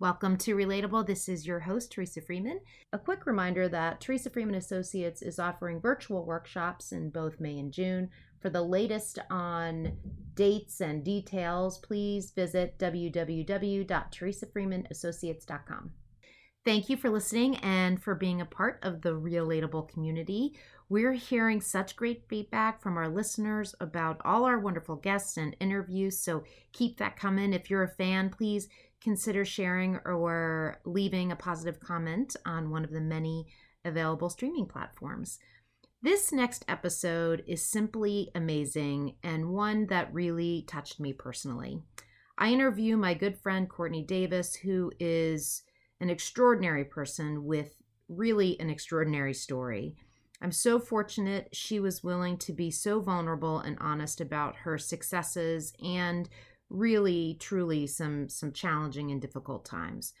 Welcome to Relatable. This is your host, Teresa Freeman. A quick reminder that Teresa Freeman Associates is offering virtual workshops in both May and June. For the latest on dates and details, please visit www.teresafreemanassociates.com. Thank you for listening and for being a part of the Relatable community. We're hearing such great feedback from our listeners about all our wonderful guests and interviews, so keep that coming. If you're a fan, please consider sharing or leaving a positive comment on one of the many available streaming platforms. This next episode is simply amazing and one that really touched me personally. I interview my good friend Courtney Davis, who is an extraordinary person with really an extraordinary story. I'm so fortunate she was willing to be so vulnerable and honest about her successes and really truly some some challenging and difficult times.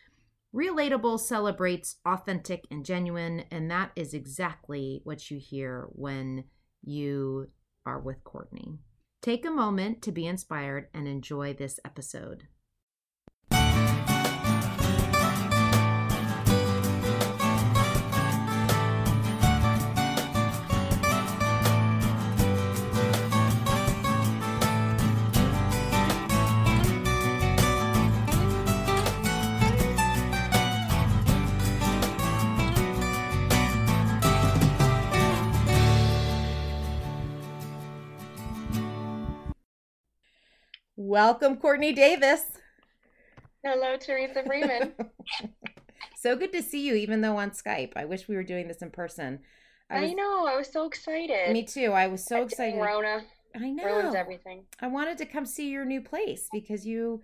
Relatable celebrates authentic and genuine and that is exactly what you hear when you are with Courtney. Take a moment to be inspired and enjoy this episode. Welcome, Courtney Davis. Hello, Teresa Freeman. so good to see you, even though on Skype. I wish we were doing this in person. I, was, I know. I was so excited. Me too. I was so I excited. Rona. I know. Ruins everything. I wanted to come see your new place because you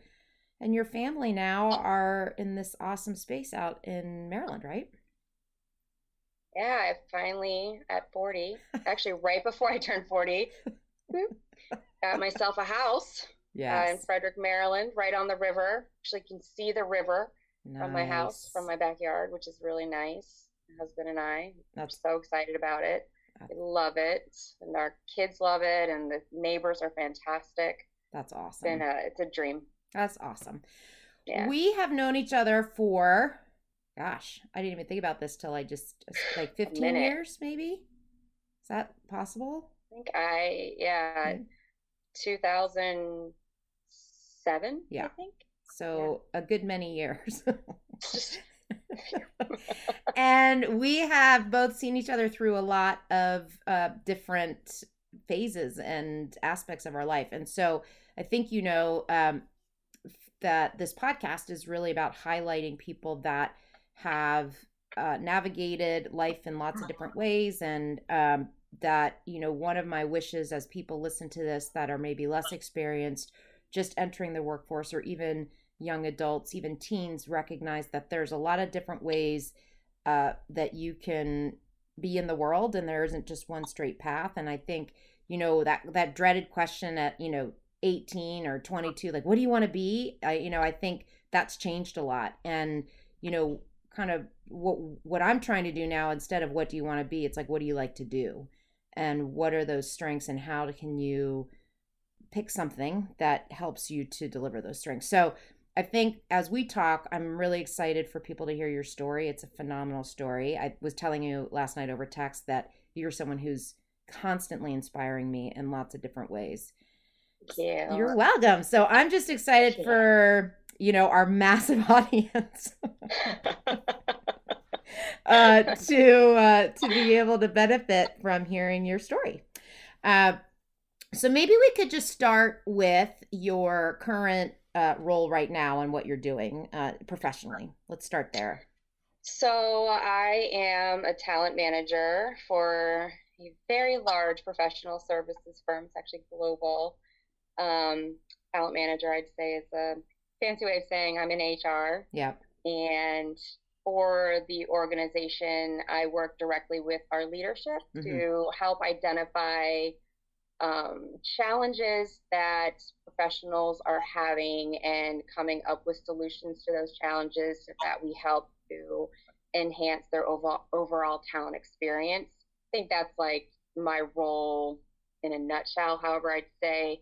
and your family now are in this awesome space out in Maryland, right? Yeah, I finally at 40, actually right before I turned 40, got myself a house. Yeah. Uh, in Frederick, Maryland, right on the river. Actually, you can see the river nice. from my house, from my backyard, which is really nice. My husband and I are so excited about it. I love it, and our kids love it, and the neighbors are fantastic. That's awesome. And uh, it's a dream. That's awesome. Yeah. We have known each other for, gosh, I didn't even think about this till I just like 15 years, maybe. Is that possible? I think I, yeah, mm-hmm. 2000 seven, yeah. I think. So yeah. a good many years. and we have both seen each other through a lot of uh, different phases and aspects of our life. And so I think you know um, that this podcast is really about highlighting people that have uh, navigated life in lots of different ways and um, that you know one of my wishes as people listen to this that are maybe less experienced just entering the workforce or even young adults, even teens, recognize that there's a lot of different ways uh, that you can be in the world, and there isn't just one straight path. And I think you know that that dreaded question at you know 18 or 22, like what do you want to be? I you know I think that's changed a lot, and you know kind of what what I'm trying to do now instead of what do you want to be, it's like what do you like to do, and what are those strengths, and how can you pick something that helps you to deliver those strengths. So I think as we talk, I'm really excited for people to hear your story. It's a phenomenal story. I was telling you last night over text that you're someone who's constantly inspiring me in lots of different ways. Thank you. You're welcome. So I'm just excited for, you know, our massive audience. uh, to uh, to be able to benefit from hearing your story. Uh, so maybe we could just start with your current uh, role right now and what you're doing uh, professionally. Let's start there. So I am a talent manager for a very large professional services firm. It's actually global. Um, talent manager, I'd say, is a fancy way of saying I'm in HR. Yeah. And for the organization, I work directly with our leadership mm-hmm. to help identify um, challenges that professionals are having and coming up with solutions to those challenges so that we help to enhance their overall, overall talent experience. I think that's like my role in a nutshell. However, I'd say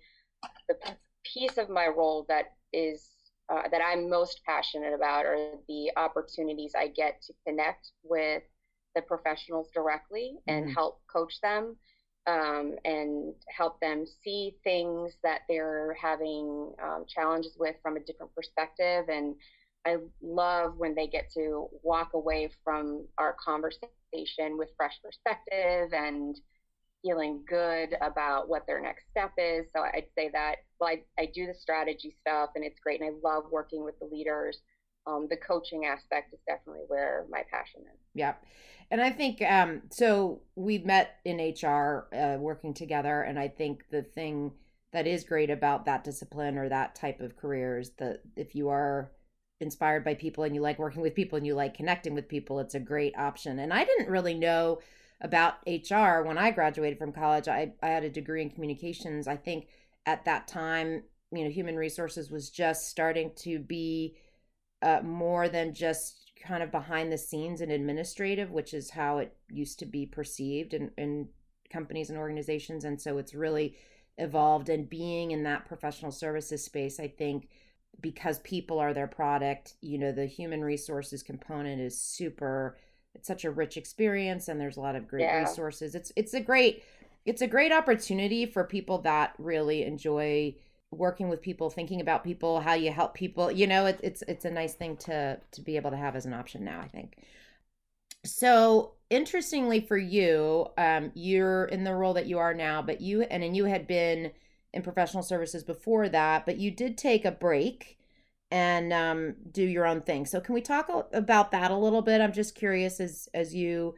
the piece of my role that is uh, that I'm most passionate about are the opportunities I get to connect with the professionals directly and mm-hmm. help coach them um, and help them see things that they're having um, challenges with from a different perspective. And I love when they get to walk away from our conversation with fresh perspective and feeling good about what their next step is. So I'd say that, well, I, I do the strategy stuff and it's great. And I love working with the leaders. Um, the coaching aspect is definitely where my passion is. Yep. And I think um, so. We've met in HR uh, working together, and I think the thing that is great about that discipline or that type of career is that if you are inspired by people and you like working with people and you like connecting with people, it's a great option. And I didn't really know about HR when I graduated from college. I, I had a degree in communications. I think at that time, you know, human resources was just starting to be uh, more than just kind of behind the scenes and administrative, which is how it used to be perceived in, in companies and organizations. And so it's really evolved. And being in that professional services space, I think because people are their product, you know, the human resources component is super it's such a rich experience and there's a lot of great yeah. resources. It's it's a great it's a great opportunity for people that really enjoy working with people, thinking about people, how you help people. You know, it, it's it's a nice thing to to be able to have as an option now. I think. So interestingly for you, um, you're in the role that you are now, but you and and you had been in professional services before that, but you did take a break and um, do your own thing. So can we talk about that a little bit? I'm just curious as as you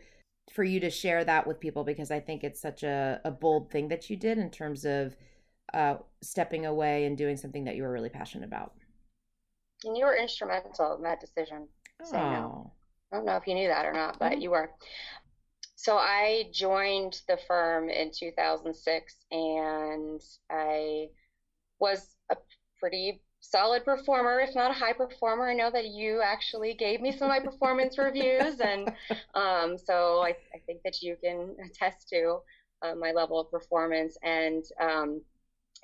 for you to share that with people because I think it's such a, a bold thing that you did in terms of uh, stepping away and doing something that you were really passionate about. And you were instrumental in that decision. Oh. no. I don't know if you knew that or not, but mm-hmm. you were. So I joined the firm in 2006 and I was a pretty solid performer, if not a high performer. I know that you actually gave me some of my performance reviews, and um, so I, I, think that you can attest to uh, my level of performance. And um,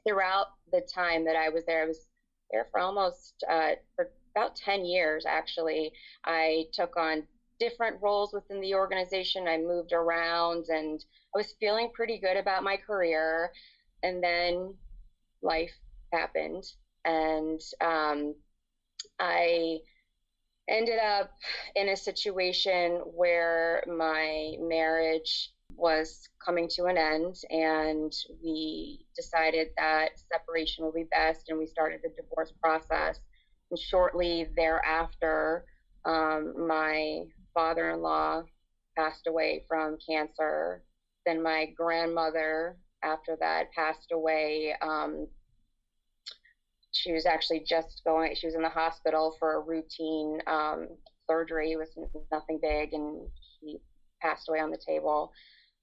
throughout the time that I was there, I was there for almost uh, for about 10 years actually. I took on different roles within the organization. I moved around and I was feeling pretty good about my career. And then life happened. And um, I ended up in a situation where my marriage was coming to an end and we decided that separation would be best and we started the divorce process. And shortly thereafter um, my father-in-law passed away from cancer. Then my grandmother after that passed away um, she was actually just going she was in the hospital for a routine um, surgery. It was nothing big and she passed away on the table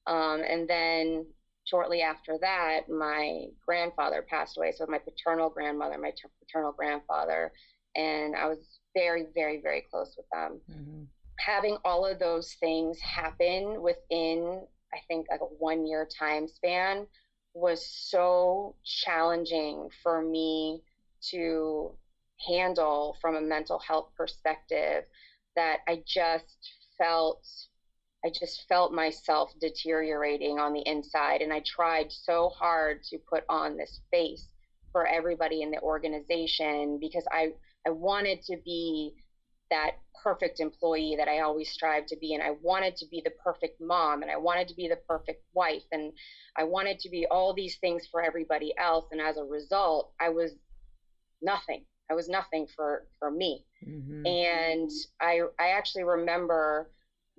um, and then shortly after that, my grandfather passed away. So my paternal grandmother, my paternal grandfather, and I was very, very, very close with them. Mm-hmm. Having all of those things happen within, I think, like a one year time span was so challenging for me to handle from a mental health perspective that I just felt I just felt myself deteriorating on the inside. And I tried so hard to put on this face for everybody in the organization because I, I wanted to be that perfect employee that I always strive to be. And I wanted to be the perfect mom and I wanted to be the perfect wife. And I wanted to be all these things for everybody else. And as a result, I was nothing. I was nothing for, for me. Mm-hmm. And I, I actually remember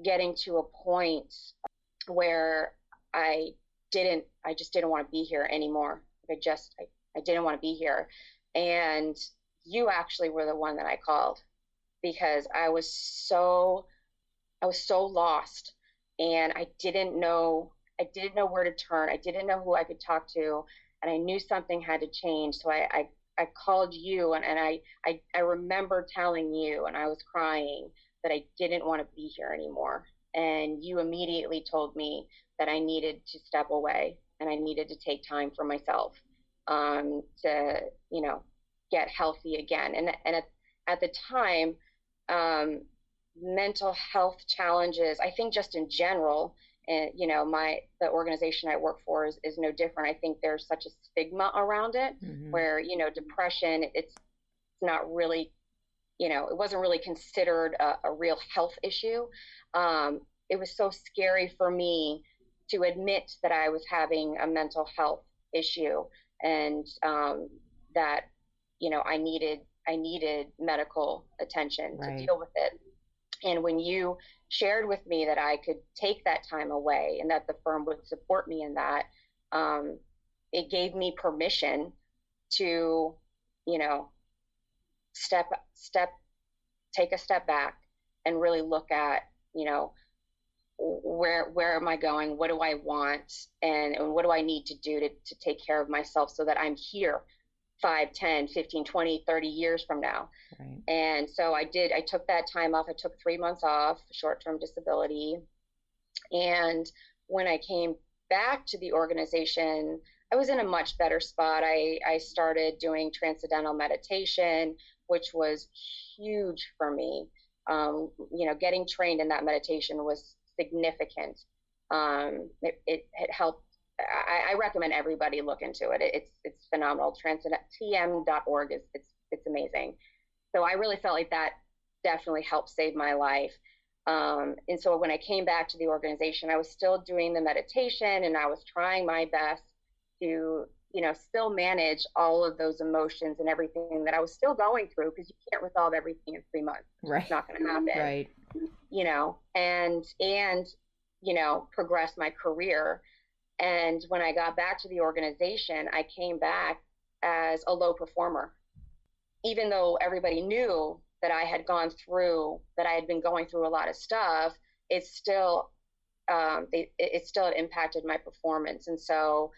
getting to a point where I didn't, I just didn't want to be here anymore. I just, I, I didn't want to be here. And you actually were the one that I called because I was so, I was so lost and I didn't know, I didn't know where to turn. I didn't know who I could talk to and I knew something had to change. So I, I, I called you and, and I, I, I remember telling you and I was crying that I didn't want to be here anymore. And you immediately told me that I needed to step away and I needed to take time for myself um, to, you know, get healthy again. And and at, at the time, um, mental health challenges, I think just in general, and you know, my the organization I work for is, is no different. I think there's such a stigma around it mm-hmm. where, you know, depression, it's it's not really, you know, it wasn't really considered a, a real health issue. Um, it was so scary for me to admit that I was having a mental health issue and um, that you know I needed I needed medical attention right. to deal with it. And when you shared with me that I could take that time away and that the firm would support me in that, um, it gave me permission to, you know, step step take a step back and really look at, you know, where where am I going? What do I want? And, and what do I need to do to, to take care of myself so that I'm here 5, 10, 15, 20, 30 years from now. Right. And so I did, I took that time off. I took three months off, short term disability. And when I came back to the organization, I was in a much better spot. I, I started doing transcendental meditation, which was huge for me. Um, you know, getting trained in that meditation was significant. Um, it, it, it, helped. I, I, recommend everybody look into it. it it's it's phenomenal. Transcendent tm.org is it's it's amazing. So I really felt like that definitely helped save my life. Um, and so when I came back to the organization, I was still doing the meditation and I was trying my best to you know still manage all of those emotions and everything that I was still going through because you can't resolve everything in three months. Right. It's not going to happen. Right you know, and and you know, progress my career. And when I got back to the organization, I came back as a low performer. Even though everybody knew that I had gone through, that I had been going through a lot of stuff, it's still, um, it, it still impacted my performance. And so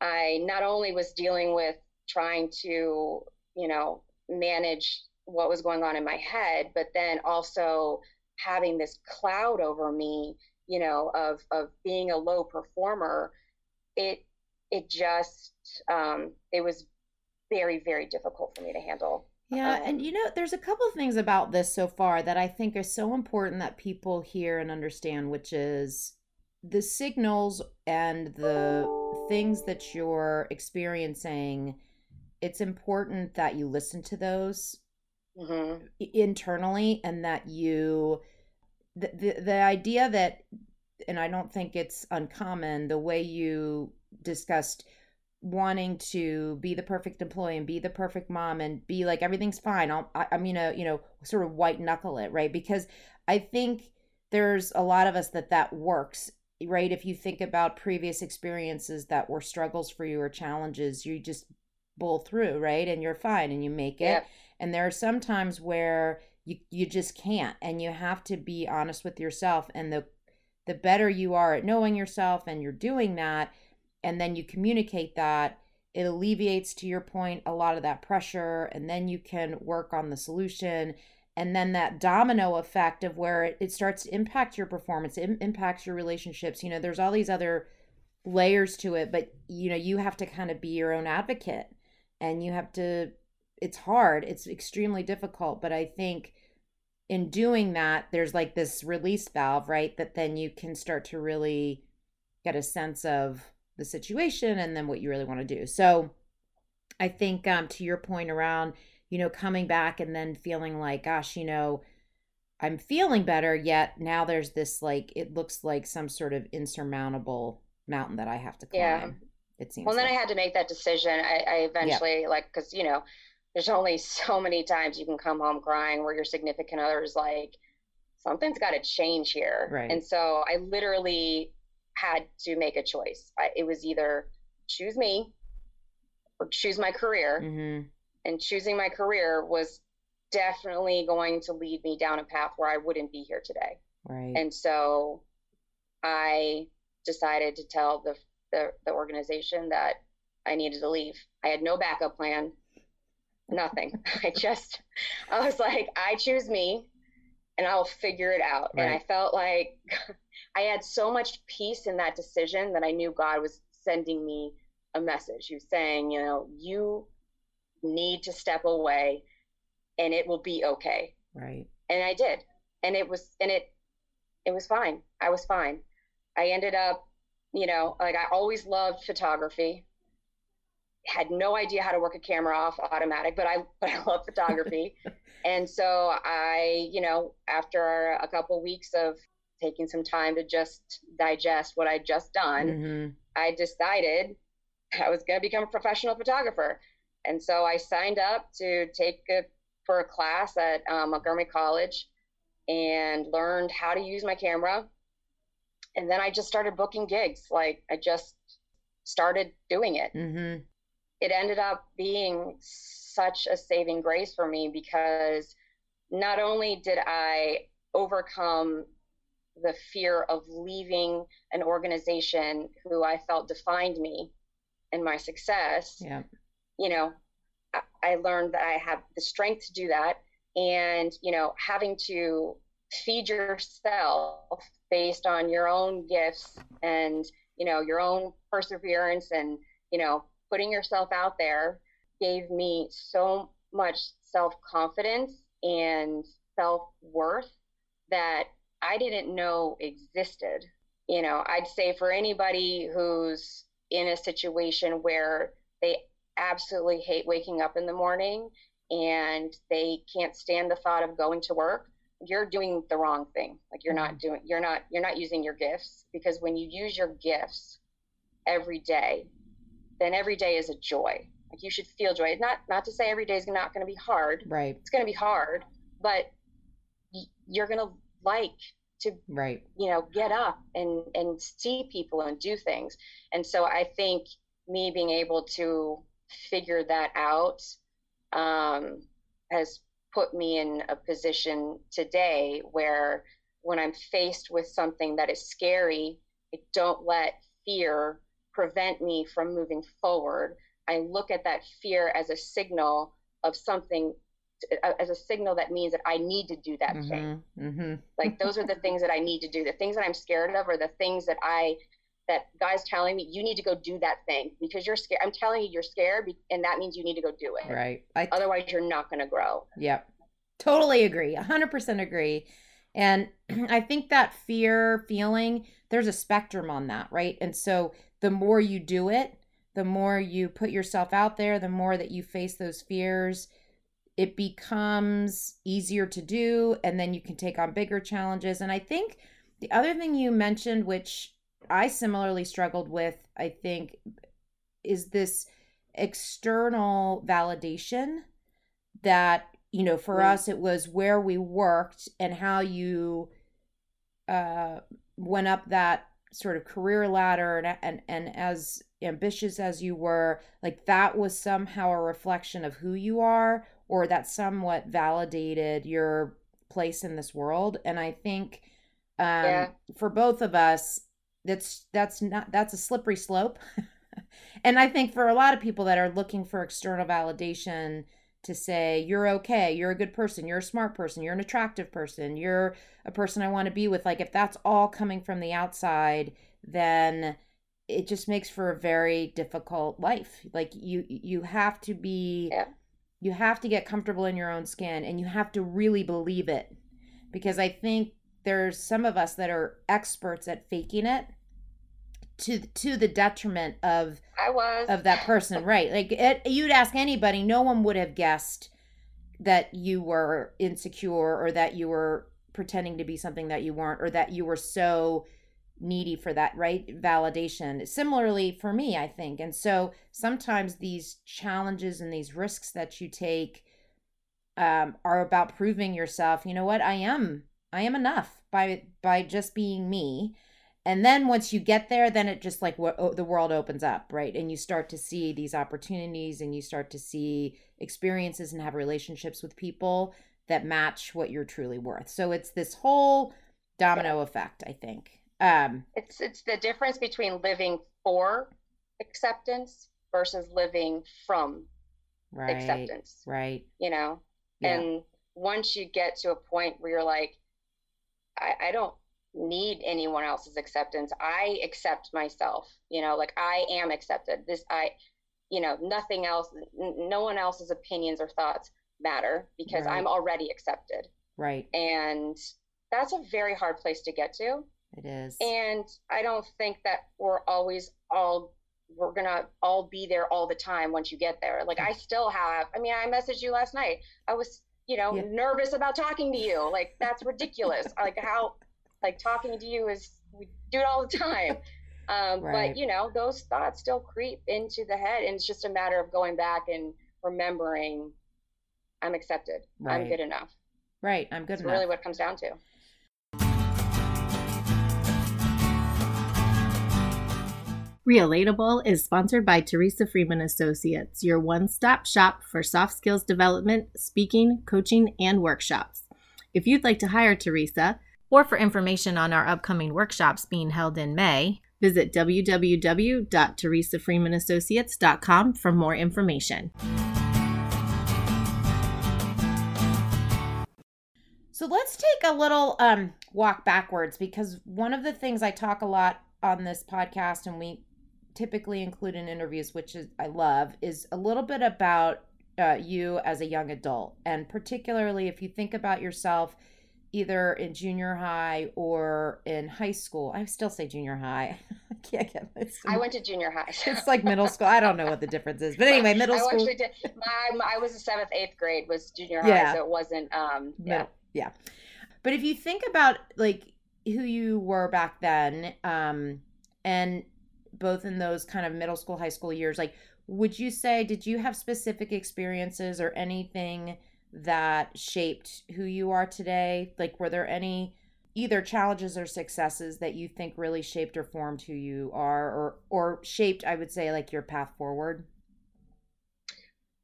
I not only was dealing with trying to, you know, manage what was going on in my head, but then also having this cloud over me, you know, of of being a low performer, it it just um, it was very very difficult for me to handle. Yeah, um, and you know, there's a couple of things about this so far that I think are so important that people hear and understand, which is the signals and the things that you're experiencing. It's important that you listen to those mm-hmm. internally and that you the, the the idea that and I don't think it's uncommon the way you discussed wanting to be the perfect employee and be the perfect mom and be like everything's fine I'll, I, i'm gonna you know sort of white knuckle it right because i think there's a lot of us that that works right if you think about previous experiences that were struggles for you or challenges you just bull through right and you're fine and you make it yeah. And there are some times where you you just can't and you have to be honest with yourself and the the better you are at knowing yourself and you're doing that and then you communicate that it alleviates to your point a lot of that pressure and then you can work on the solution and then that domino effect of where it, it starts to impact your performance it impacts your relationships you know there's all these other layers to it but you know you have to kind of be your own advocate and you have to it's hard it's extremely difficult but i think in doing that there's like this release valve right that then you can start to really get a sense of the situation and then what you really want to do. So i think um to your point around you know coming back and then feeling like gosh you know i'm feeling better yet now there's this like it looks like some sort of insurmountable mountain that i have to climb yeah. it seems well then like. i had to make that decision i, I eventually yeah. like because you know there's only so many times you can come home crying where your significant other is like, something's got to change here. Right. And so I literally had to make a choice. I, it was either choose me or choose my career. Mm-hmm. And choosing my career was definitely going to lead me down a path where I wouldn't be here today. Right. And so I decided to tell the, the, the organization that I needed to leave. I had no backup plan nothing. I just, I was like, I choose me and I'll figure it out. Right. And I felt like I had so much peace in that decision that I knew God was sending me a message. He was saying, you know, you need to step away and it will be okay. Right. And I did. And it was and it it was fine. I was fine. I ended up, you know, like I always loved photography. Had no idea how to work a camera off automatic, but I but I love photography. and so I, you know, after a couple weeks of taking some time to just digest what I'd just done, mm-hmm. I decided I was going to become a professional photographer. And so I signed up to take a, for a class at um, Montgomery College and learned how to use my camera. And then I just started booking gigs. Like I just started doing it. Mm-hmm. It ended up being such a saving grace for me because not only did I overcome the fear of leaving an organization who I felt defined me and my success, yeah. You know, I, learned that I have the strength to do that. And, you know, having to feed yourself based on your own gifts and, you know, your own perseverance and, you know, putting yourself out there gave me so much self confidence and self worth that I didn't know existed. You know, I'd say for anybody who's in a situation where they absolutely hate waking up in the morning and they can't stand the thought of going to work, you're doing the wrong thing. Like you're not mm-hmm. doing you're not you're not using your gifts because when you use your gifts every day, then every day is a joy. Like you should feel joy. Not not to say every day is not going to be hard. Right. It's going to be hard, but you're going to like to right you know get up and and see people and do things and so i think me being able to figure that out um, has put me in a position today where when i'm faced with something that is scary i don't let fear prevent me from moving forward i look at that fear as a signal of something as a signal that means that I need to do that mm-hmm, thing. Mm-hmm. Like those are the things that I need to do. The things that I'm scared of are the things that I that guys telling me you need to go do that thing because you're scared. I'm telling you you're scared, and that means you need to go do it. Right. Otherwise, you're not going to grow. Yep. Totally agree. 100% agree. And I think that fear feeling, there's a spectrum on that, right? And so the more you do it, the more you put yourself out there, the more that you face those fears it becomes easier to do and then you can take on bigger challenges and i think the other thing you mentioned which i similarly struggled with i think is this external validation that you know for mm. us it was where we worked and how you uh went up that sort of career ladder and and, and as ambitious as you were like that was somehow a reflection of who you are or that somewhat validated your place in this world and i think um, yeah. for both of us that's that's not that's a slippery slope. And i think for a lot of people that are looking for external validation to say you're okay. You're a good person. You're a smart person. You're an attractive person. You're a person i want to be with. Like if that's all coming from the outside then it just makes for a very difficult life. Like you you have to be yeah. you have to get comfortable in your own skin and you have to really believe it. Because I think there's some of us that are experts at faking it to to the detriment of I was. of that person, right? Like it, you'd ask anybody, no one would have guessed that you were insecure or that you were pretending to be something that you weren't or that you were so needy for that right validation. Similarly for me i think. And so sometimes these challenges and these risks that you take um, are about proving yourself you know what? I am i am enough by by just being me and then once you get there then it just like what the world opens up right and you start to see these opportunities and you start to see experiences and have relationships with people that match what you're truly worth so it's this whole domino effect i think um, it's it's the difference between living for acceptance versus living from right, acceptance. Right. You know, yeah. and once you get to a point where you're like, I, I don't need anyone else's acceptance. I accept myself. You know, like I am accepted. This I you know, nothing else, n- no one else's opinions or thoughts matter because right. I'm already accepted. Right. And that's a very hard place to get to. It is. And I don't think that we're always all we're gonna all be there all the time once you get there. Like I still have I mean, I messaged you last night. I was, you know, yeah. nervous about talking to you. Like that's ridiculous. like how like talking to you is we do it all the time. Um, right. But you know, those thoughts still creep into the head, and it's just a matter of going back and remembering, I'm accepted. Right. I'm good enough. Right. I'm good That's enough. Really, what comes down to. Relatable is sponsored by Teresa Freeman Associates, your one stop shop for soft skills development, speaking, coaching, and workshops. If you'd like to hire Teresa, or for information on our upcoming workshops being held in May, visit www.teresafreemanassociates.com for more information. So let's take a little um, walk backwards because one of the things I talk a lot on this podcast and we typically include in interviews, which is I love, is a little bit about uh, you as a young adult, and particularly if you think about yourself either in junior high or in high school. I still say junior high. I can't get this. I went to junior high. It's like middle school. I don't know what the difference is, but anyway, middle I school. Did, my, I was a seventh, eighth grade was junior high, yeah. so it wasn't. Um, yeah, yeah. But if you think about like who you were back then, um, and both in those kind of middle school, high school years, like, would you say did you have specific experiences or anything? That shaped who you are today? Like, were there any either challenges or successes that you think really shaped or formed who you are, or or shaped, I would say, like your path forward?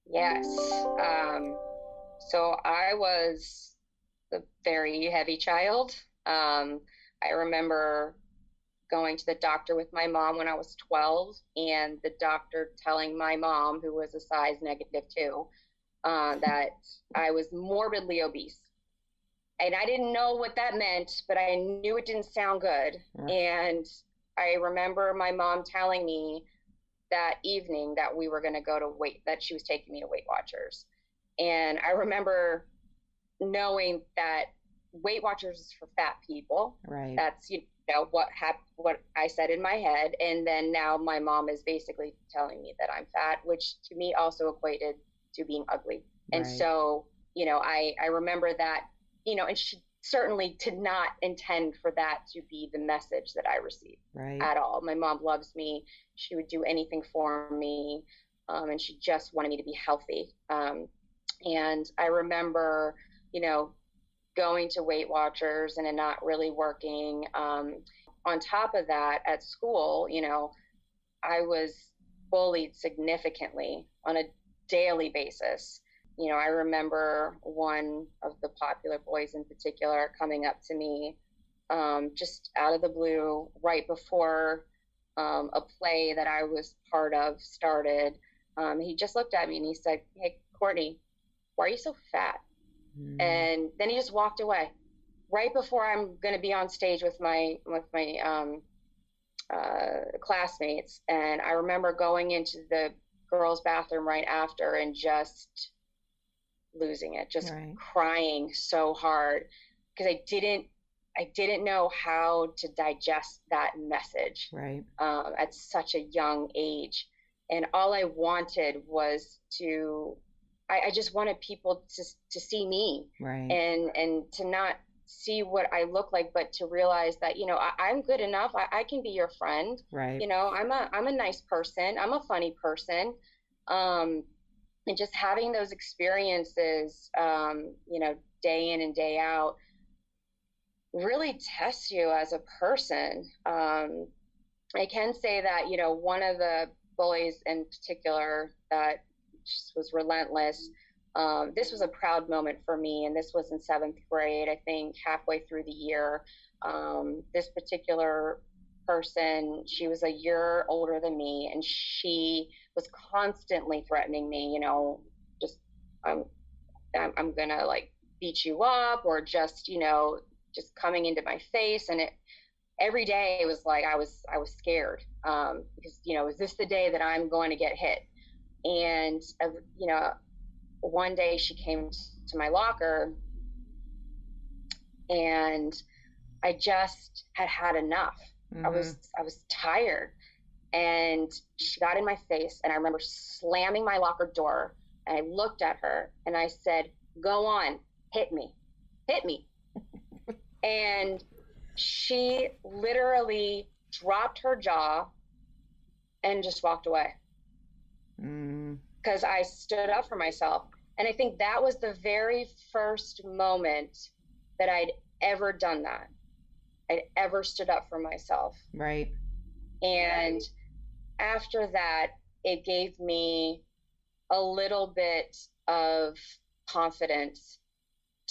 Yes. Um, so I was a very heavy child. Um, I remember going to the doctor with my mom when I was 12, and the doctor telling my mom, who was a size negative two, uh, that I was morbidly obese. And I didn't know what that meant, but I knew it didn't sound good. And I remember my mom telling me that evening that we were going to go to weight, that she was taking me to Weight Watchers. And I remember knowing that Weight Watchers is for fat people. Right. That's, you know, what happened, what I said in my head. And then now my mom is basically telling me that I'm fat, which to me also equated to being ugly. And right. so, you know, I, I remember that, you know, and she certainly did not intend for that to be the message that I received right. at all. My mom loves me. She would do anything for me. Um, and she just wanted me to be healthy. Um, and I remember, you know, going to Weight Watchers and it not really working. Um, on top of that, at school, you know, I was bullied significantly on a daily basis. You know, I remember one of the popular boys in particular coming up to me um, just out of the blue right before um, a play that I was part of started. Um, he just looked at me and he said, Hey, Courtney, why are you so fat? Mm. And then he just walked away right before I'm going to be on stage with my, with my, um, uh, classmates. And I remember going into the girls' bathroom right after and just losing it, just right. crying so hard because I didn't I didn't know how to digest that message right. um, at such a young age, and all I wanted was to I, I just wanted people to to see me right. and and to not see what I look like, but to realize that you know I, am good enough. I, I, can be your friend. Right. You know, I'm a I'm a nice person. I'm a funny person. Um, and just having those experiences, um, you know, day in and day out, really tests you as a person. Um, I can say that you know one of the bullies in particular that was relentless um, this was a proud moment for me, and this was in seventh grade, I think, halfway through the year. Um, this particular person, she was a year older than me, and she was constantly threatening me, you know, just, I'm, I'm, gonna like beat you up, or just, you know, just coming into my face. And it, every day it was like I was, I was scared um, because, you know, is this the day that I'm going to get hit? and uh, you know, one day she came to my locker, and I just had had enough. Mm-hmm. I was mm-hmm. I was tired, and she got in my face, and I remember slamming my locker door, and I looked at her, and I said, "Go on, hit me, hit me," and she literally dropped her jaw and just walked away because mm. I stood up for myself. And I think that was the very first moment that I'd ever done that. I'd ever stood up for myself. Right. And after that, it gave me a little bit of confidence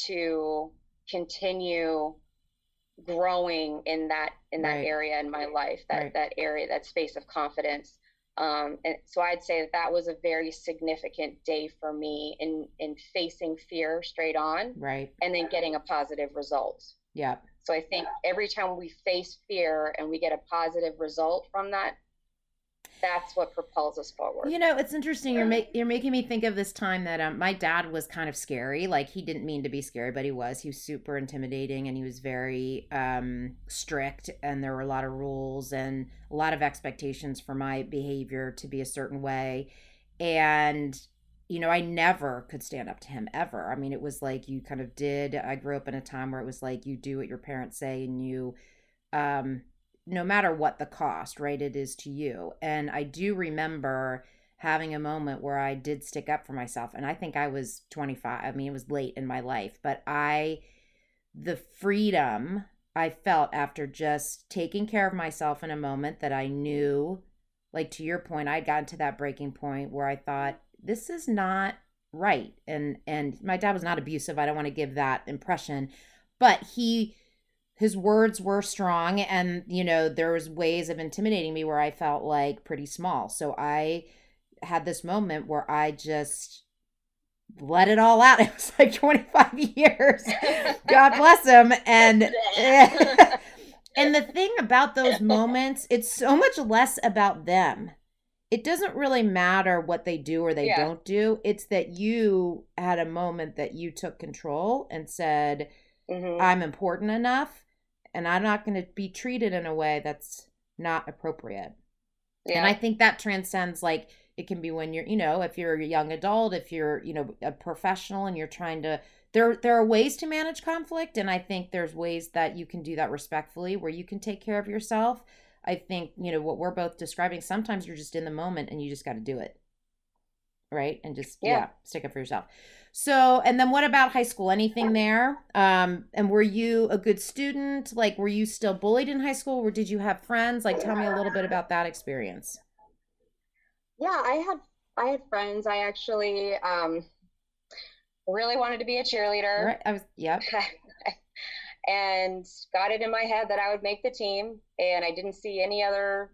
to continue growing in that in that right. area in my life that right. that area that space of confidence um, and so I'd say that that was a very significant day for me in in facing fear straight on, right, and then getting a positive result. Yeah. So I think every time we face fear and we get a positive result from that, that's what propels us forward. You know, it's interesting. You're make, you're making me think of this time that um, my dad was kind of scary. Like he didn't mean to be scary, but he was. He was super intimidating, and he was very um, strict. And there were a lot of rules and a lot of expectations for my behavior to be a certain way. And you know, I never could stand up to him ever. I mean, it was like you kind of did. I grew up in a time where it was like you do what your parents say, and you um no matter what the cost, right, it is to you. And I do remember having a moment where I did stick up for myself. And I think I was 25. I mean, it was late in my life, but I, the freedom I felt after just taking care of myself in a moment that I knew, like to your point, I'd gotten to that breaking point where I thought, this is not right. And, and my dad was not abusive. I don't want to give that impression, but he, his words were strong and you know there was ways of intimidating me where i felt like pretty small. So i had this moment where i just let it all out. It was like 25 years. God bless him. And and the thing about those moments it's so much less about them. It doesn't really matter what they do or they yeah. don't do. It's that you had a moment that you took control and said mm-hmm. i'm important enough and I'm not going to be treated in a way that's not appropriate. Yeah. And I think that transcends like it can be when you're, you know, if you're a young adult, if you're, you know, a professional and you're trying to there there are ways to manage conflict and I think there's ways that you can do that respectfully where you can take care of yourself. I think, you know, what we're both describing, sometimes you're just in the moment and you just got to do it. Right? And just yeah. yeah, stick up for yourself. So, and then what about high school? Anything there? Um, and were you a good student? Like, were you still bullied in high school, or did you have friends? Like, tell me a little bit about that experience. Yeah, I had I had friends. I actually um, really wanted to be a cheerleader. Right. I was. Yep. and got it in my head that I would make the team, and I didn't see any other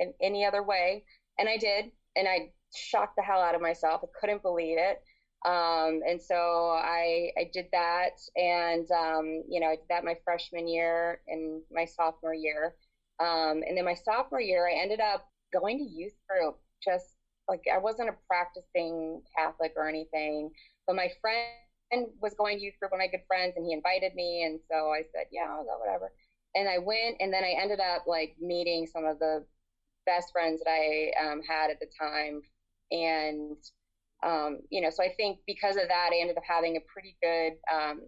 in any other way, and I did, and I shocked the hell out of myself. I couldn't believe it. Um, and so I, I did that. And, um, you know, I did that my freshman year and my sophomore year. Um, and then my sophomore year, I ended up going to youth group, just like I wasn't a practicing Catholic or anything, but my friend was going to youth group, one of my good friends, and he invited me. And so I said, yeah, I'll go, whatever. And I went, and then I ended up like meeting some of the best friends that I um, had at the time. And um, you know, so I think because of that, I ended up having a pretty good um,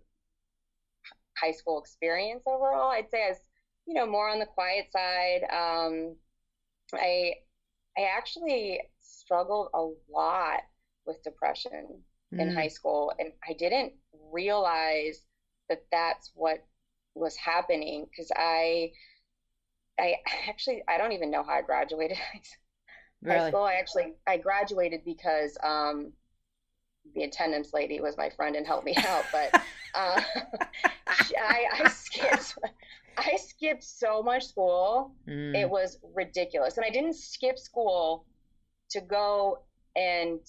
high school experience overall. I'd say I was, you know, more on the quiet side. Um, I I actually struggled a lot with depression mm. in high school, and I didn't realize that that's what was happening because I I actually I don't even know how I graduated really? high school. I actually I graduated because um, the attendance lady was my friend and helped me out. But uh, I, I skipped I skipped so much school. Mm. It was ridiculous, and I didn't skip school to go and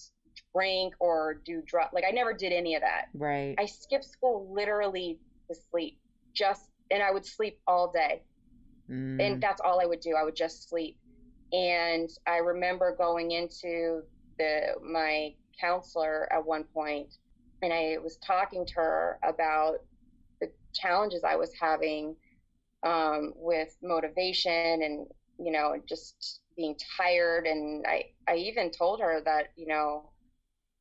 drink or do drug. Like I never did any of that. Right. I skipped school literally to sleep. Just and I would sleep all day. Mm. And that's all I would do. I would just sleep. And I remember going into the my counselor at one point, and I was talking to her about the challenges I was having um, with motivation and you know just being tired. And I I even told her that you know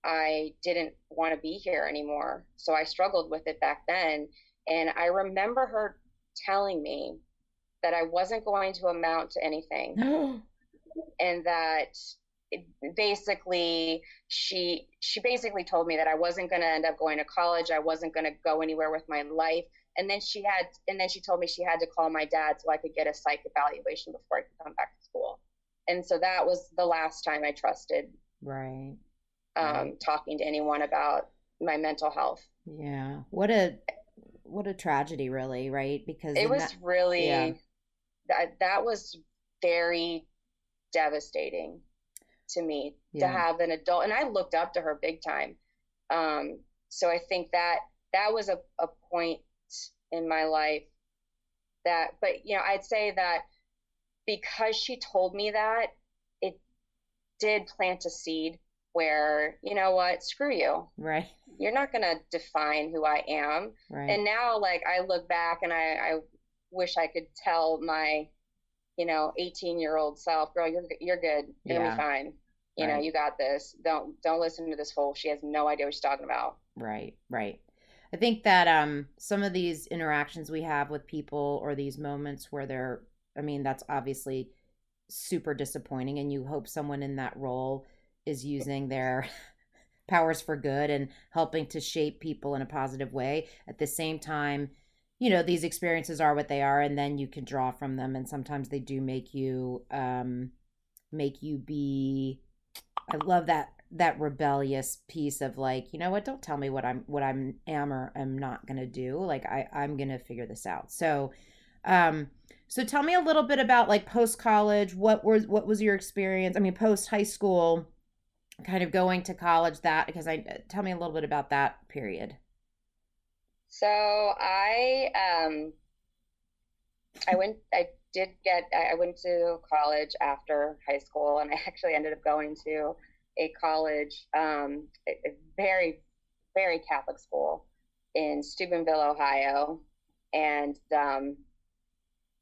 I didn't want to be here anymore. So I struggled with it back then. And I remember her telling me that I wasn't going to amount to anything and that basically she she basically told me that I wasn't going to end up going to college I wasn't going to go anywhere with my life. And then she had and then she told me she had to call my dad so I could get a psych evaluation before I could come back to school. And so that was the last time I trusted right. um, right. talking to anyone about my mental health. Yeah. What a what a tragedy really right? Because it was that, really yeah. that that was very devastating to me Yeah. to have an adult and I looked up to her big time. Um, so I think that that was a, a point in my life that but you know I'd say that because she told me that it did plant a seed where you know what screw you. Right. You're not to define who I am. Right. And now like I look back and I, I wish I could tell my you know 18 year old self girl you're you're good you're Yeah. be fine you know you got this don't don't listen to this fool she has no idea what she's talking about Right, right. I think that um some of these interactions we have with people or these moments where they're I mean that's obviously super disappointing and you hope someone in that role is using their powers for good and helping to shape people in a positive way. At the same time, you know, these experiences are what they are and then you can draw from them and sometimes they do make you um make you be I love that that rebellious piece of like, you know what, don't tell me what I'm what I'm am or am not gonna do. Like I, I'm gonna figure this out. So um so tell me a little bit about like post college, what was what was your experience? I mean post high school, kind of going to college that because I tell me a little bit about that period. So I um I went I did get I I went to college after high school and I actually ended up going to a college um a, a very very Catholic school in Steubenville, Ohio. And um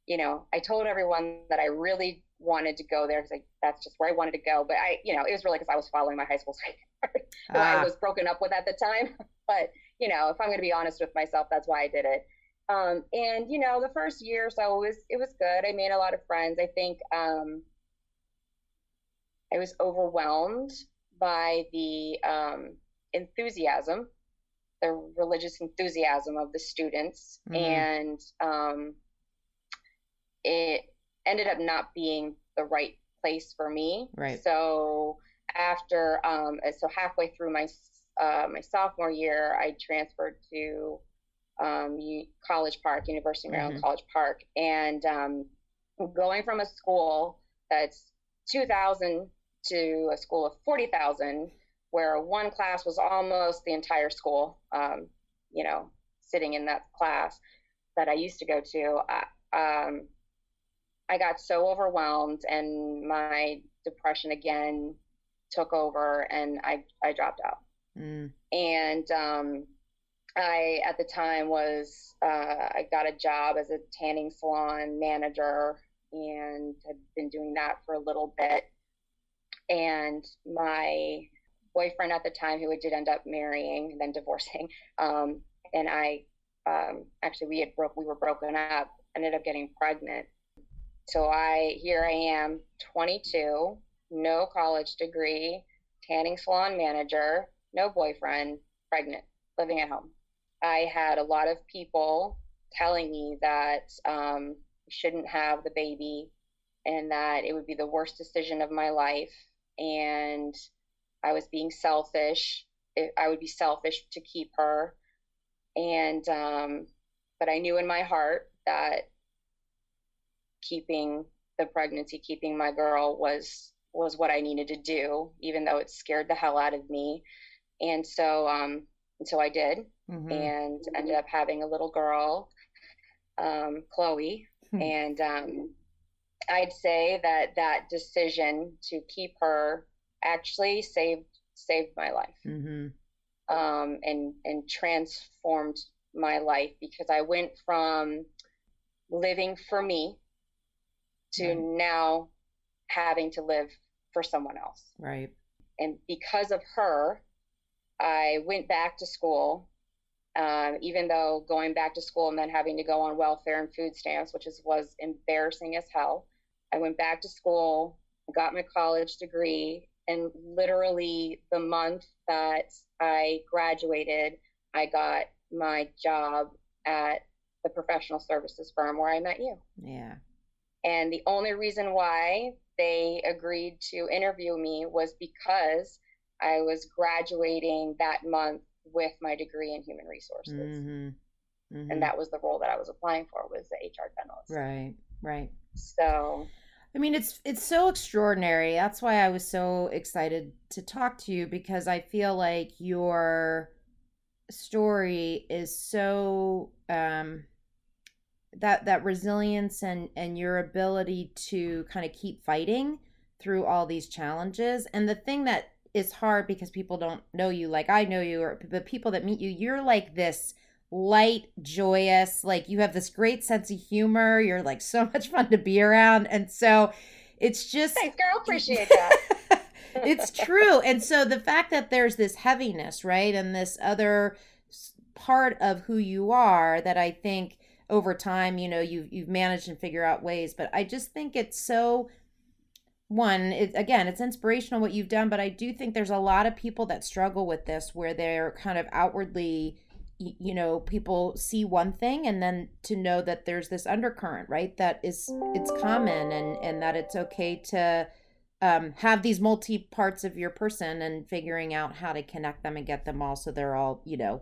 you know I told everyone that I really wanted to go there because that's just where I wanted to go. But I you know it was really because I was following my high school sweetheart who I Ah, was broken up with at the time. But you know if I'm going to be honest with myself that's why I did it. Um, and you know the first year or so it was it was good. I made a lot of friends. I think um, i was overwhelmed by the um, enthusiasm the religious enthusiasm of the students. Mhm. and um, it ended up not being the right place for me. Right. so after um, so halfway through my uh, my sophomore year i transferred to um, U- College Park, University of Maryland Mhm. College Park, and um, going from a school that's 2,000 to a school of 40,000, where one class was almost the entire school, um, you know, sitting in that class that I used to go to, I, um, I got so overwhelmed and my depression again took over and I, I dropped out mm, and um, I at the time was uh, I got a job as a tanning salon manager and had been doing that for a little bit. And my boyfriend at the time, who I did end up marrying and then divorcing, um, and I um, actually we had broke we were broken up. Ended up getting pregnant. So I here I am, 22, no college degree, tanning salon manager, no boyfriend, pregnant, living at home. I had a lot of people telling me that um, I shouldn't have the baby and that it would be the worst decision of my life. And I was being selfish. I would be selfish to keep her. And, um, but I knew in my heart that keeping the pregnancy, keeping my girl was was what I needed to do, even though it scared the hell out of me. And so, um, and so I did, mhm. and ended up having a little girl, um, Chloe. Hmm. And um, I'd say that that decision to keep her actually saved saved my life Mm-hmm. um, and and transformed my life because I went from living for me to now having to live for someone else. Right. And because of her, I went back to school. Um, even though going back to school and then having to go on welfare and food stamps, which is was embarrassing as hell. I went back to school, got my college degree, and literally the month that I graduated, I got my job at the professional services firm where I met you. Yeah. And the only reason why they agreed to interview me was because I was graduating that month with my degree in human resources. Mm-hmm. Mm-hmm. And that was the role that I was applying for was the HR generalist. Right. Right. So I mean, it's it's so extraordinary. That's why I was so excited to talk to you because I feel like your story is so um that that resilience and and your ability to kind of keep fighting through all these challenges. And the thing that is hard because people don't know you like I know you or the people that meet you, you're like this light, joyous, like you have this great sense of humor. You're like so much fun to be around. And so it's just thanks, girl. Appreciate that. it's true. And so the fact that there's this heaviness, right? And this other part of who you are that I think over time, you know, you've you've managed and figure out ways, but I just think it's so one it, again it's inspirational what you've done but i do think there's a lot of people that struggle with this where they're kind of outwardly you know people see one thing and then to know that there's this undercurrent right that is it's common and and that it's okay to um have these multi parts of your person and figuring out how to connect them and get them all so they're all you know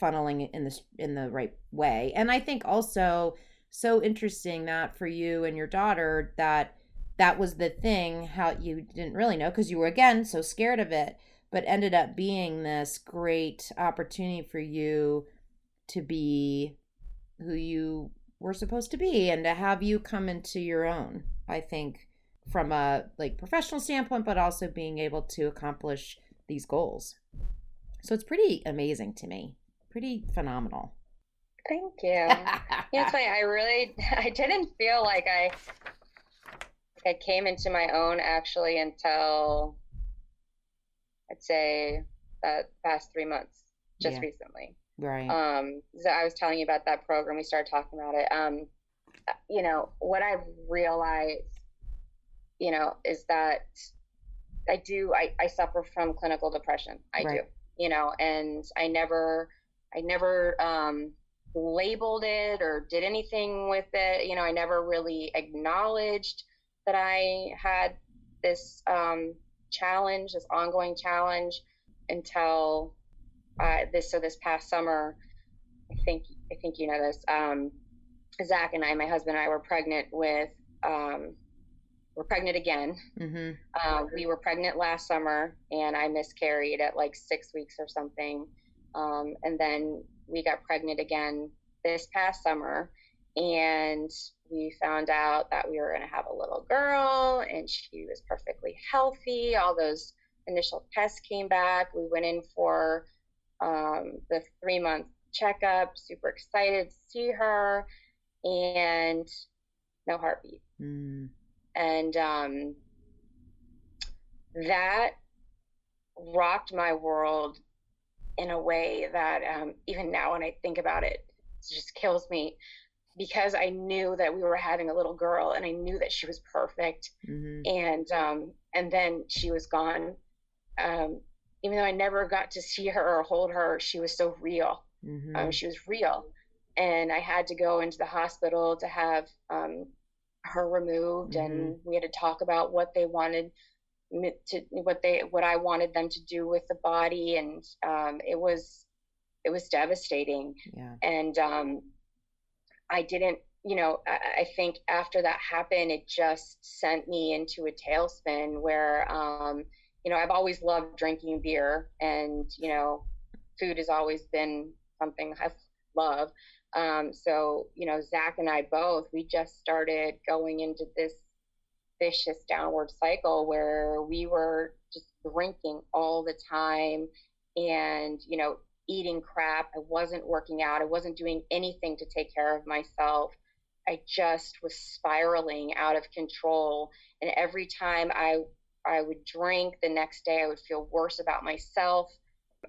funneling in this in the right way. And i think also so interesting that for you and your daughter that that was the thing how you didn't really know because you were again so scared of it but ended up being this great opportunity for you to be who you were supposed to be and to have you come into your own i think from a like professional standpoint but also being able to accomplish these goals so it's pretty amazing to me pretty phenomenal Thank you. It's funny. I really, I didn't feel like I, I came into my own actually until, I'd say, that past three months, just Yeah. recently. right Um, so I was telling you about that program. We started talking about it. Um, you know, what I've realized, you know, is that I do, I, I suffer from clinical depression. I Right. do, you know, and I never, I never, um, labeled it or did anything with it. You know, I never really acknowledged that I had this, um, challenge, this ongoing challenge until uh, this so this past summer, I think I think you know this. Um, Zach and I, my husband and I, were pregnant with. Um, we're pregnant again. mm-hmm. Uh, we were pregnant last summer, and I miscarried at like six weeks or something. Um, and then we got pregnant again this past summer, and we found out that we were going to have a little girl, and she was perfectly healthy. All those initial tests came back. We went in for um, the three month checkup, super excited to see her, and no heartbeat. mm And um, that rocked my world in a way that um, even now, when I think about it, it just kills me because I knew that we were having a little girl and I knew that she was perfect. Hmm and um, and then she was gone. Um, even though I never got to see her or hold her, she was so real. hmm Um, she was real, and I had to go into the hospital to have um, her removed, and we had to talk about what they wanted to, what they, what I wanted them to do with the body, and um, it was, it was devastating. Yeah. And um, I didn't, you know, I, I think after that happened, it just sent me into a tailspin where, um, you know, I've always loved drinking beer, and you know, food has always been something I love. Um, so, you know, Zach and I both, we just started going into this vicious downward cycle where we were just drinking all the time and, you know, eating crap. I wasn't working out. I wasn't doing anything to take care of myself. I just was spiraling out of control. And every time I I would drink the next day, I would feel worse about myself.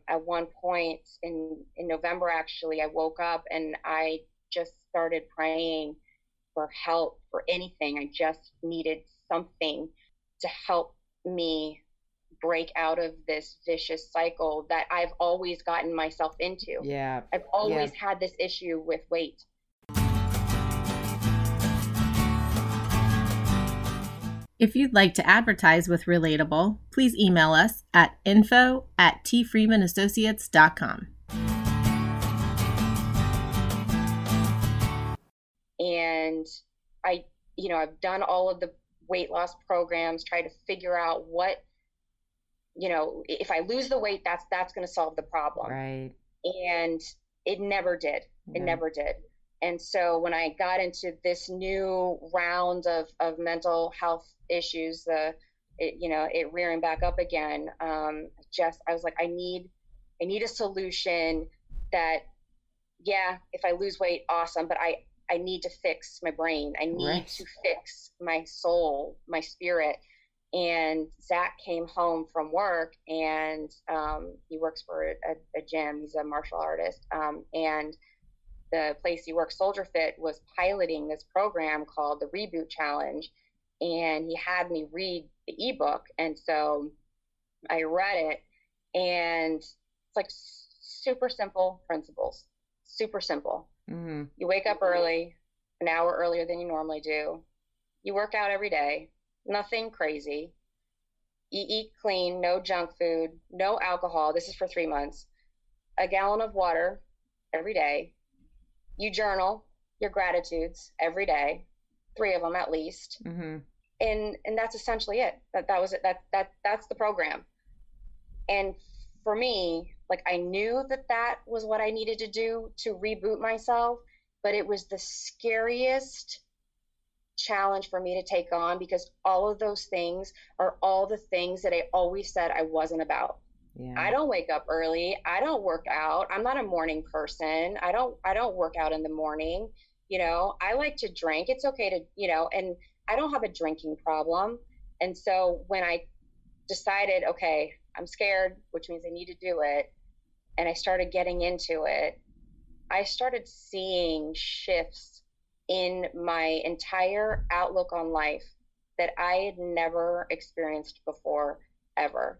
At one point in in November actually, I woke up and I just started praying for help for anything. I just needed something to help me break out of this vicious cycle that I've always gotten myself into. Yeah. I've always yeah. had this issue with weight. If you'd like to advertise with Relatable, please email us at info at tfreemanassociates.com. And I, you know, I've done all of the weight loss programs, try to figure out what you know, if I lose the weight, that's that's going to solve the problem. Right. And it never did. It never did. And so when I got into this new round of of mental health issues, the it, you know it rearing back up again, um, just I was like, I need I need a solution that, yeah, if I lose weight, awesome, but I I need to fix my brain. I need right. to fix my soul, my spirit and Zach came home from work and um, he works for a, a, gym. He's a martial artist. Um, and the place he works, Soldier Fit, was piloting this program called the Reboot Challenge. And he had me read the ebook. And so I read it. And it's like super simple principles, super simple. Mm-hmm. You wake up early, an hour earlier than you normally do. You work out every day nothing crazy. You eat clean, no junk food, no alcohol. This is for three months. A gallon of water every day. You journal your gratitudes every day, three of them at least. Mm-hmm. And and that's essentially it. That that was it. That that that's the program. And for me, like I knew that that was what I needed to do to reboot myself, but it was the scariest challenge for me to take on because all of those things are all the things that I always said I wasn't about. Yeah. I don't wake up early. I don't work out. I'm not a morning person. I don't I don't work out in the morning. You know, I like to drink. It's okay to, you know, and I don't have a drinking problem. And so when I decided, okay, I'm scared, which means I need to do it, and I started getting into it, I started seeing shifts in my entire outlook on life that I had never experienced before, ever.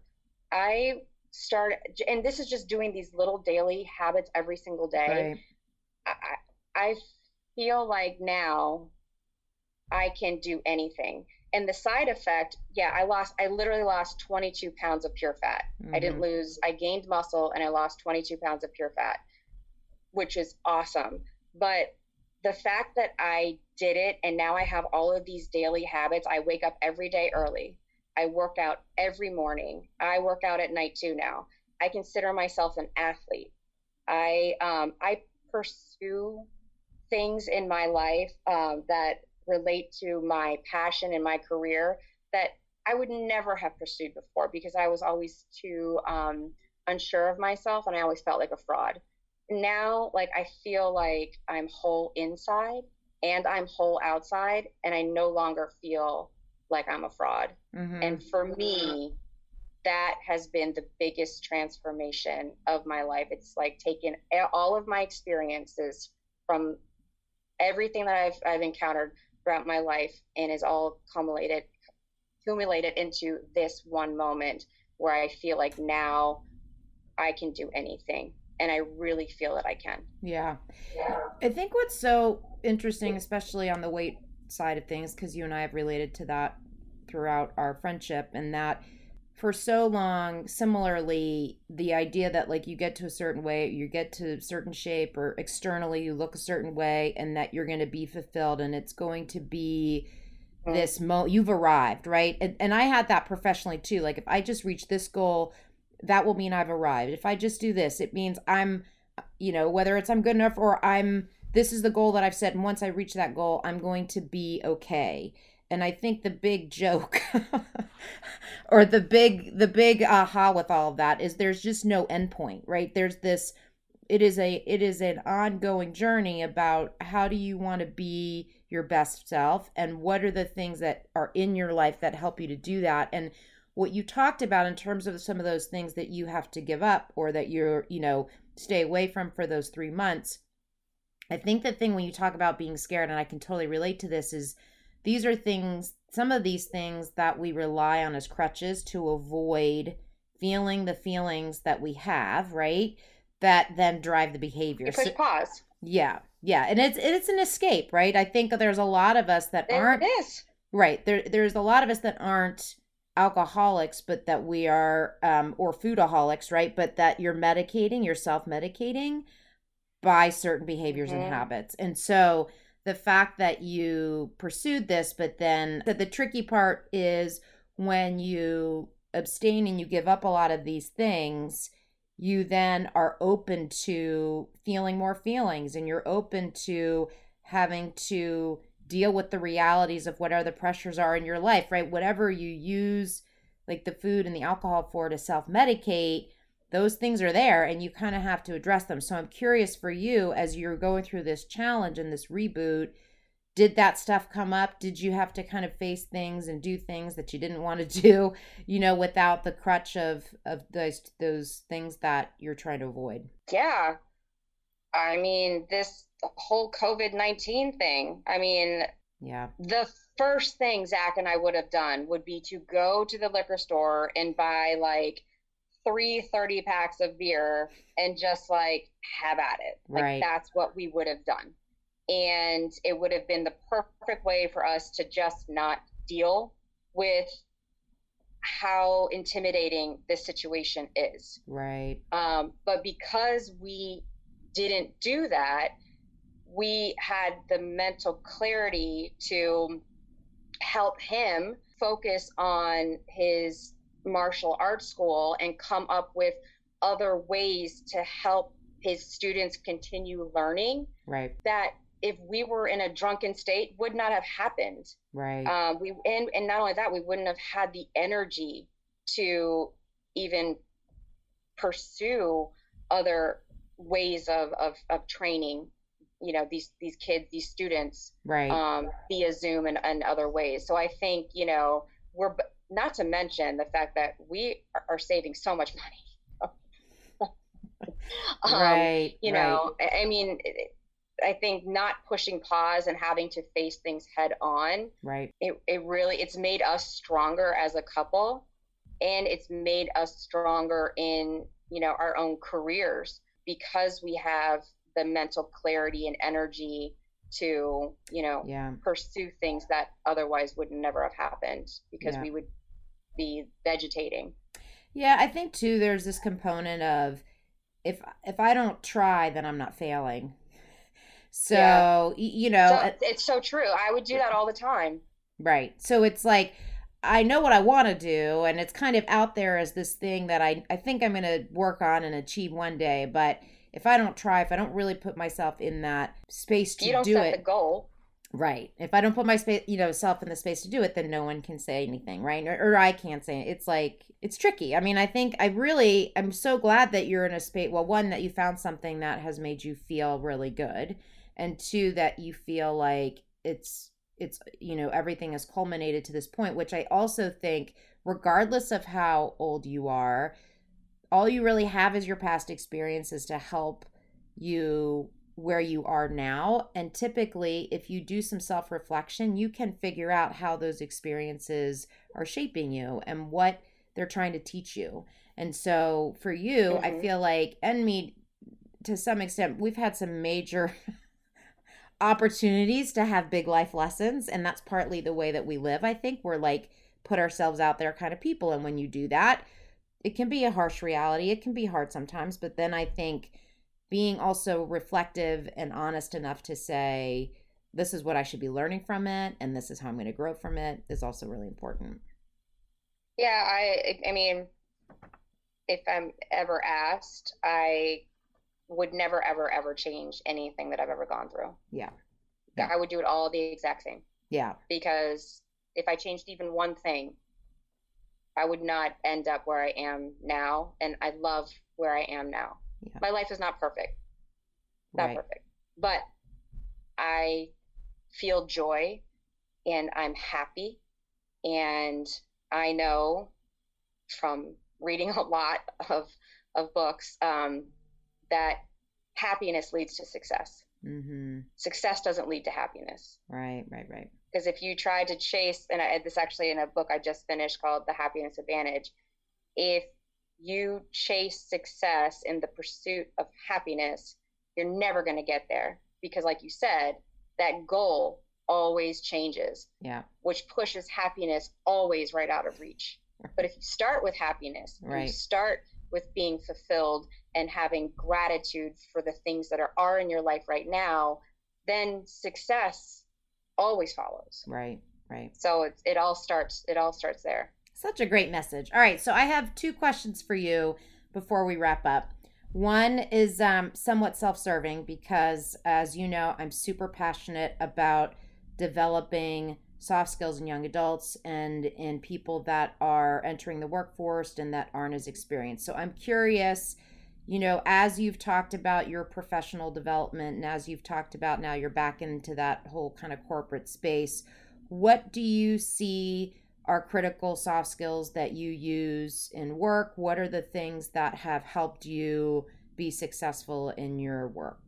I started, and this is just doing these little daily habits every single day. Right. I, I feel like now I can do anything. And the side effect, yeah, I lost, I literally lost 22 pounds of pure fat. Mm-hmm. I didn't mm-hmm. lose, I gained muscle and I lost 22 pounds of pure fat, which is awesome. But the fact that I did it and now I have all of these daily habits, I wake up every day early. I work out every morning. I work out at night too now. I consider myself an athlete. I um, I pursue things in my life um, that relate to my passion and my career that I would never have pursued before because I was always too um, unsure of myself and I always felt like a fraud now like I feel like I'm whole inside and I'm whole outside and I no longer feel like I'm a fraud. Mm-hmm. And for me, that has been the biggest transformation of my life. It's like taking all of my experiences from everything that I've, I've encountered throughout my life and is all cumulated, accumulated into this one moment where I feel like now I can do anything and I really feel that I can. Yeah. yeah. I think what's so interesting, especially on the weight side of things, because you and I have related to that throughout our friendship, and that for so long, similarly, the idea that like you get to a certain way, you get to a certain shape, or externally you look a certain way, and that you're going to be fulfilled, and it's going to be mm. this mo you've arrived right and, and i had that professionally too like if i just reach this goal that will mean I've arrived. If I just do this, it means I'm, you know, whether it's I'm good enough or I'm, this is the goal that I've set. And once I reach that goal, I'm going to be okay. and I think the big joke or the big the big aha with all of that is there's just no endpoint, right? There's this it is a it is an ongoing journey about how do you want to be your best self and what are the things that are in your life that help you to do that and what you talked about in terms of some of those things that you have to give up or that you're you know stay away from for those 3 months I think the thing when you talk about being scared and I can totally relate to this is these are things some of these things that we rely on as crutches to avoid feeling the feelings that we have right that then drive the behavior. You push so, pause. Yeah, yeah, and it's it's an escape, right? I think there's a lot of us that there aren't. It is. Right there. There's a lot of us that aren't alcoholics, but that we are, um, or foodaholics, right? But that you're medicating, you're self medicating by certain behaviors mm-hmm. and habits, and so the fact that you pursued this, but then that the tricky part is when you abstain and you give up a lot of these things you then are open to feeling more feelings and you're open to having to deal with the realities of whatever the pressures are in your life, right? Whatever you use, like the food and the alcohol for to self medicate, those things are there and you kind of have to address them. So I'm curious for you as you're going through this challenge and this reboot did that stuff come up did you have to kind of face things and do things that you didn't want to do you know without the crutch of of those those things that you're trying to avoid yeah i mean this whole covid-19 thing i mean yeah the first thing zach and i would have done would be to go to the liquor store and buy like three 30 packs of beer and just like have at it like right. that's what we would have done and it would have been the perfect way for us to just not deal with how intimidating this situation is. Right. Um, but because we didn't do that, we had the mental clarity to help him focus on his martial arts school and come up with other ways to help his students continue learning right. that if we were in a drunken state would not have happened. Right. Um, we and, and not only that we wouldn't have had the energy to even pursue other ways of, of, of training you know these these kids these students right um, via zoom and, and other ways so i think you know we're not to mention the fact that we are saving so much money um, right you know right. I, I mean I think not pushing pause and having to face things head on. Right. It, it really it's made us stronger as a couple and it's made us stronger in, you know, our own careers because we have the mental clarity and energy to, you know, yeah. pursue things that otherwise would never have happened because yeah. we would be vegetating. Yeah, I think too there's this component of if if I don't try then I'm not failing so, yeah. you know, so uh, it's so true. I would do that all the time. Right. So it's like, I know what I want to do, and it's kind of out there as this thing that I, I think I'm going to work on and achieve one day. But if I don't try, if I don't really put myself in that space to you don't do set it, the goal. Right. If I don't put my space, you know, self in the space to do it, then no one can say anything, right? Or, or, I can't say it. It's like it's tricky. I mean, I think I really I'm so glad that you're in a space. Well, one that you found something that has made you feel really good, and two that you feel like it's it's you know everything has culminated to this point which i also think regardless of how old you are all you really have is your past experiences to help you where you are now and typically if you do some self-reflection you can figure out how those experiences are shaping you and what they're trying to teach you and so for you mm-hmm. i feel like and me to some extent we've had some major opportunities to have big life lessons and that's partly the way that we live i think we're like put ourselves out there kind of people and when you do that it can be a harsh reality it can be hard sometimes but then i think being also reflective and honest enough to say this is what i should be learning from it and this is how i'm going to grow from it is also really important. Yeah i i mean if i'm ever asked i would never ever ever change anything that I've ever gone through. Yeah. yeah. I would do it all the exact same. Yeah. Because if I changed even one thing, I would not end up where I am now. And I love where I am now. Yeah. My life is not perfect. Not right. perfect. But I feel joy and I'm happy. And I know from reading a lot of, of books um, that happiness leads to success. Mm-hmm. Success doesn't lead to happiness. Right, right, right. Because if you try to chase, and I, this actually in a book I just finished called The Happiness Advantage, if you chase success in the pursuit of happiness, you're never going to get there. Because, like you said, that goal always changes. Yeah. Which pushes happiness always right out of reach. But if you start with happiness, right. you start with being fulfilled and having gratitude for the things that are, are in your life right now, then success always follows. Right, right. So it, it all starts it all starts there. Such a great message. All right, so I have two questions for you before we wrap up. One is um, somewhat self serving because, as you know, I'm super passionate about developing soft skills in young adults and in people that are entering the workforce and that aren't as experienced. So I'm curious, you know, as you've talked about your professional development and as you've talked about now you're back into that whole kind of corporate space, what do you see are critical soft skills that you use in work? What are the things that have helped you be successful in your work?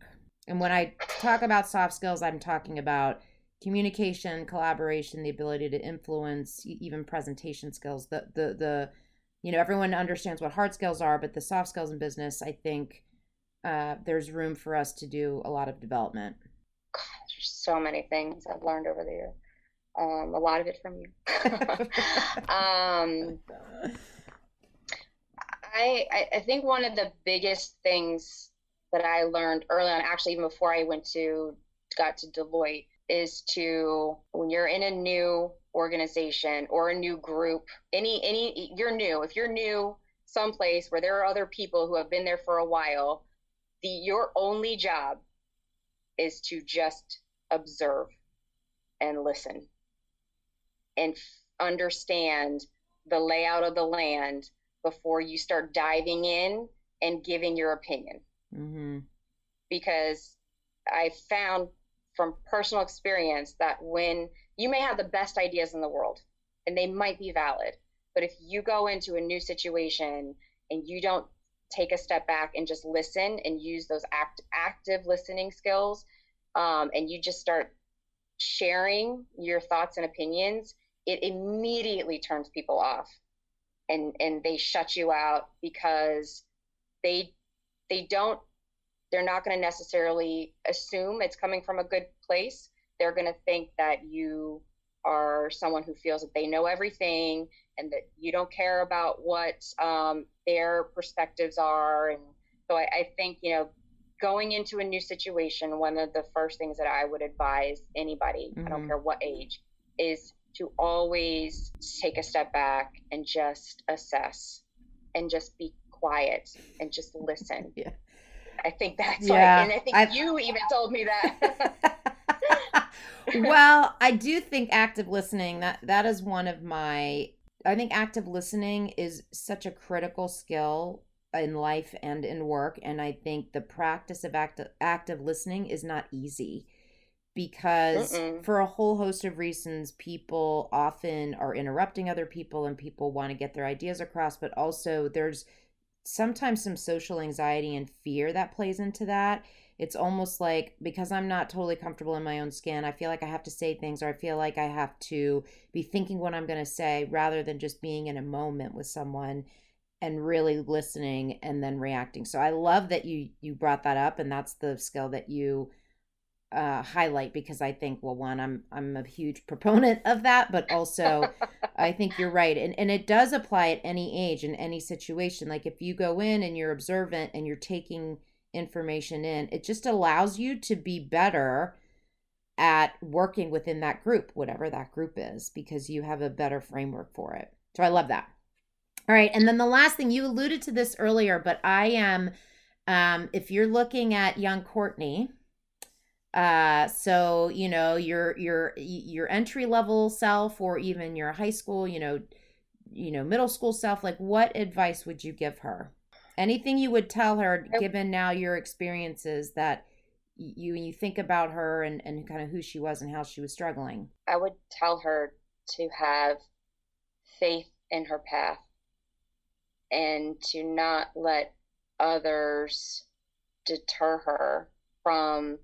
And when I talk about soft skills, I'm talking about communication, collaboration, the ability to influence, even presentation skills. The the the you know everyone understands what hard skills are, but the soft skills in business, I think uh, there's room for us to do a lot of development. God, there's so many things I've learned over the years. Um, a lot of it from you. um, I, I think one of the biggest things that I learned early on, actually even before I went to got to Deloitte, is to when you're in a new organization or a new group, any any you're new. If you're new someplace where there are other people who have been there for a while, the your only job is to just observe and listen and f- understand the layout of the land before you start diving in and giving your opinion. Mm-hmm. Because I found from personal experience that when you may have the best ideas in the world and they might be valid, but if you go into a new situation and you don't take a step back and just listen and use those act, active listening skills um, and you just start sharing your thoughts and opinions, it immediately turns people off and and they shut you out because they they don't they're not going to necessarily assume it's coming from a good place. They're going to think that you are someone who feels that they know everything and that you don't care about what um, their perspectives are. And so I, I think, you know, going into a new situation, one of the first things that I would advise anybody, mm-hmm. I don't mm-hmm. care what age, is to always take a step back and just assess and just be quiet and just listen. Yeah. I think that's yeah, like, and I think I, you even told me that. well, I do think active listening that that is one of my. I think active listening is such a critical skill in life and in work, and I think the practice of active active listening is not easy because Mm-mm. for a whole host of reasons people often are interrupting other people and people want to get their ideas across but also there's sometimes some social anxiety and fear that plays into that. It's almost like because I'm not totally comfortable in my own skin, I feel like I have to say things or I feel like I have to be thinking what I'm going to say rather than just being in a moment with someone and really listening and then reacting. So I love that you you brought that up and that's the skill that you uh, highlight because I think well one I'm I'm a huge proponent of that but also I think you're right. And and it does apply at any age in any situation. Like if you go in and you're observant and you're taking information in it just allows you to be better at working within that group whatever that group is because you have a better framework for it. So I love that. All right. And then the last thing you alluded to this earlier but I am um if you're looking at young Courtney Uh, so you know your your your entry level self, or even your high school, you know, you know, middle school self. Like, what advice would you give her? Anything you would tell her, given now your experiences that you you think about her and and kind of who she was and how she was struggling. I would tell her to have faith in her path and to not let others deter her from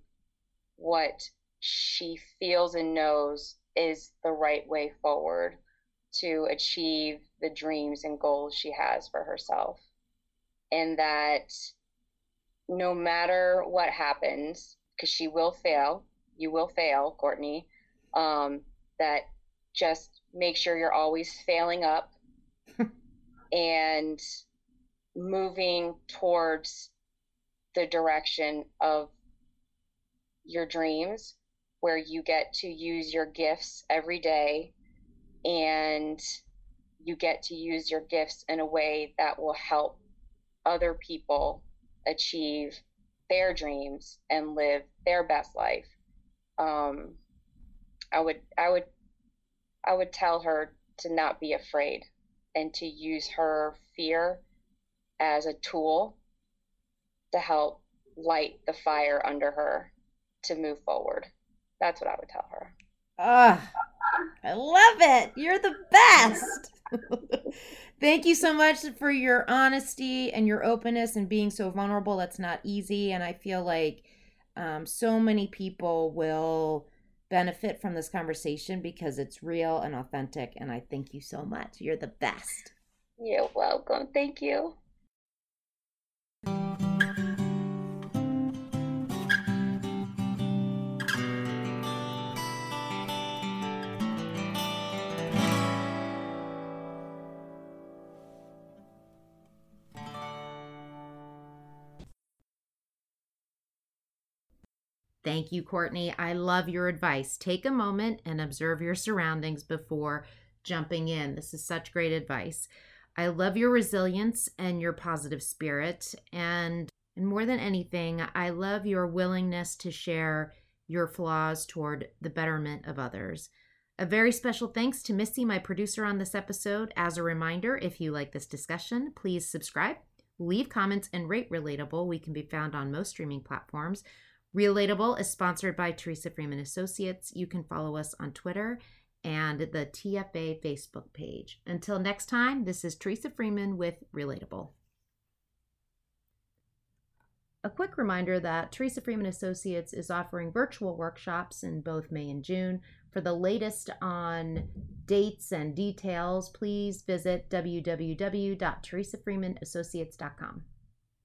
what she feels and knows is the right way forward to achieve the dreams and goals she has for herself. And that no matter what happens, because she will fail, you will fail, Courtney, um, that just make sure you're always failing up and moving towards the direction of your dreams where you get to use your gifts every day and you get to use your gifts in a way that will help other people achieve their dreams and live their best life. Um, i would i would i would tell her to not be afraid and to use her fear as a tool to help light the fire under her to move forward. That's what I would tell her. Ah, I love it. You're the best. Thank you so much for your honesty and your openness and being so vulnerable. That's not easy. And I feel like um, so many people will benefit from this conversation because it's real and authentic. And I thank you so much. You're the best. You're welcome. Thank you. Thank you, Courtney. I love your advice. Take a moment and observe your surroundings before jumping in. This is such great advice. I love your resilience and your positive spirit. And, and more than anything, I love your willingness to share your flaws toward the betterment of others. A very special thanks to Missy, my producer on this episode. As a reminder, if you like this discussion, please subscribe, leave comments, and rate Relatable. We can be found on most streaming platforms. Relatable is sponsored by Teresa Freeman Associates. You can follow us on Twitter and the TFA Facebook page. Until next time, this is Teresa Freeman with Relatable. A quick reminder that Teresa Freeman Associates is offering virtual workshops in both May and June. For the latest on dates and details, please visit www.teresafreemanassociates.com.